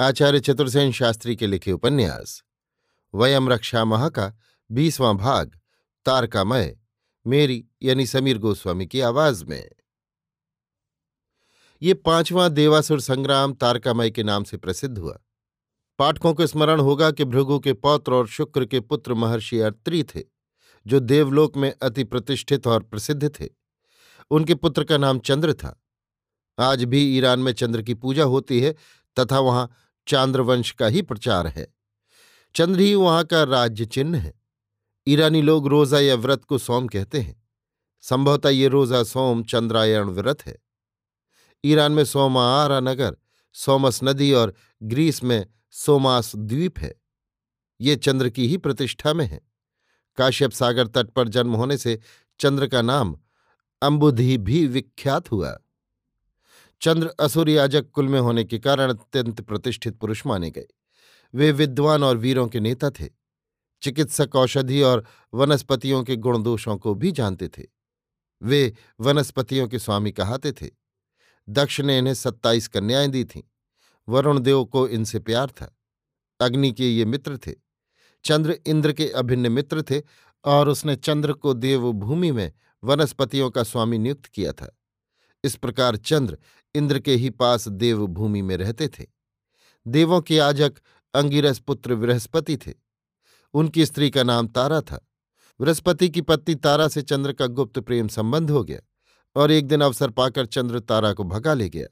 आचार्य चतुर्सेन शास्त्री के लिखे उपन्यास, वयम रक्षा महा का बीसवां भाग, तारकामय, मेरी यानी समीर गोस्वामी की आवाज़ में। ये पांचवां देवासुर संग्राम तारकामय के नाम से प्रसिद्ध हुआ। पाठकों को स्मरण होगा कि भृगु के पौत्र और शुक्र के पुत्र महर्षि अत्रि थे, जो देवलोक में अति प्रतिष्ठित और प्रसिद्ध थे। उनके पुत्र का नाम चंद्र था। आज भी ईरान में चंद्र की पूजा होती है तथा वहाँ चांद्रवंश का ही प्रचार है। चंद्र ही वहाँ का राज्य चिन्ह है। ईरानी लोग रोजा या व्रत को सोम कहते हैं। संभवतः ये रोजा सोम चंद्रायण व्रत है। ईरान में सोमारा नगर, सोमस नदी और ग्रीस में सोमास द्वीप है। ये चंद्र की ही प्रतिष्ठा में है। काश्यप सागर तट पर जन्म होने से चंद्र का नाम अम्बुधि भी विख्यात हुआ। चंद्र असुर याजक कुल में होने के कारण अत्यंत प्रतिष्ठित पुरुष माने गए। वे विद्वान और वीरों के नेता थे। चिकित्सक औषधि और वनस्पतियों के गुण दोषों को भी जानते थे। वे वनस्पतियों के स्वामी कहाते थे। दक्ष ने इन्हें सत्ताईस कन्याएँ दी थीं। वरुण देव को इनसे प्यार था। अग्नि के ये मित्र थे। चंद्र इंद्र के अभिन्न मित्र थे और उसने चंद्र को देवभूमि में वनस्पतियों का स्वामी नियुक्त किया था। इस प्रकार चंद्र इंद्र के ही पास देवभूमि में रहते थे। देवों के याजक अंगिरस पुत्र बृहस्पति थे। उनकी स्त्री का नाम तारा था। बृहस्पति की पत्नी तारा से चंद्र का गुप्त प्रेम संबंध हो गया और एक दिन अवसर पाकर चंद्र तारा को भगा ले गया।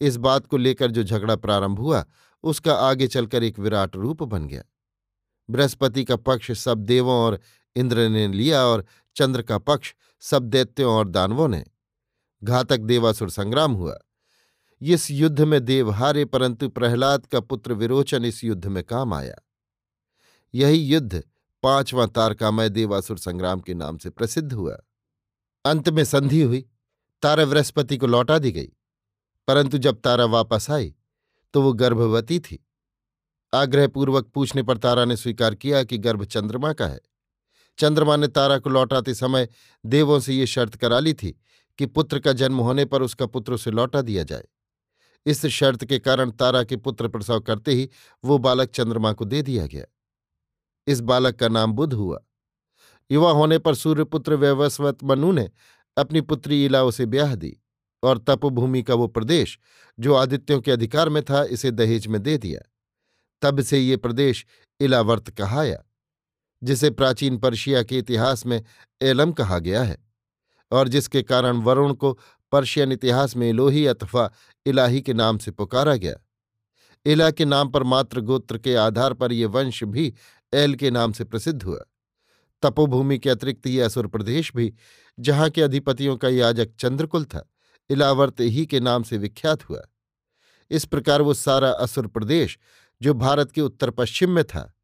इस बात को लेकर जो झगड़ा प्रारंभ हुआ, उसका आगे चलकर एक विराट रूप बन गया। बृहस्पति का पक्ष सब देवों और इंद्र ने लिया और चंद्र का पक्ष सब दैत्यों और दानवों ने घातक देवासुर संग्राम हुआ। इस युद्ध में देव हारे, परंतु प्रहलाद का पुत्र विरोचन इस युद्ध में काम आया। यही युद्ध पांचवां तारकामय देवासुर संग्राम के नाम से प्रसिद्ध हुआ। अंत में संधि हुई। तारा बृहस्पति को लौटा दी गई। परंतु जब तारा वापस आई तो वो गर्भवती थी। आग्रहपूर्वक पूछने पर तारा ने स्वीकार किया कि गर्भ चंद्रमा का है। चंद्रमा ने तारा को लौटाते समय देवों से ये शर्त करा ली थी कि पुत्र का जन्म होने पर उसका पुत्र उसे लौटा दिया जाए। इस शर्त के कारण तारा के पुत्र प्रसव करते ही वो बालक चंद्रमा को दे दिया गया। इस बालक का नाम बुध हुआ। युवा होने पर सूर्यपुत्र वैवस्वत मनु ने अपनी पुत्री इला से ब्याह दी और तपभूमि का वो प्रदेश, जो आदित्यों के अधिकार में था, इसे दहेज में दे दिया। तब से ये प्रदेश इलावर्त कहाया जिसे प्राचीन पर्शिया के इतिहास में एलम कहा गया है। और जिसके कारण वरुण को पर्शियन इतिहास में इलोही अथवा इलाही के नाम से पुकारा गया। इला के नाम पर मात्र गोत्र के आधार पर ये वंश भी एल के नाम से प्रसिद्ध हुआ। तपोभूमि के अतिरिक्त ये असुर प्रदेश भी, जहाँ के अधिपतियों का याजक चंद्रकुल था इलावर्त ही के नाम से विख्यात हुआ। इस प्रकार वो सारा असुर प्रदेश, जो भारत के उत्तर पश्चिम में था,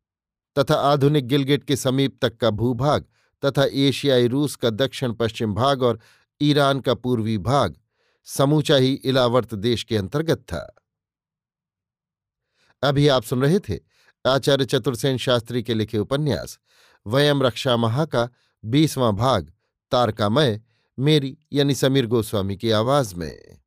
तथा आधुनिक गिलगिट के समीप तक का भूभाग तथा एशियाई रूस का दक्षिण पश्चिम भाग और ईरान का पूर्वी भाग। समूचा ही इलावर्त देश के अंतर्गत था। अभी आप सुन रहे थे आचार्य चतुर्सेन शास्त्री के लिखे उपन्यास, वयम रक्षा महा का बीसवां भाग, तारकामय, मेरी यानी समीर गोस्वामी की आवाज़ में।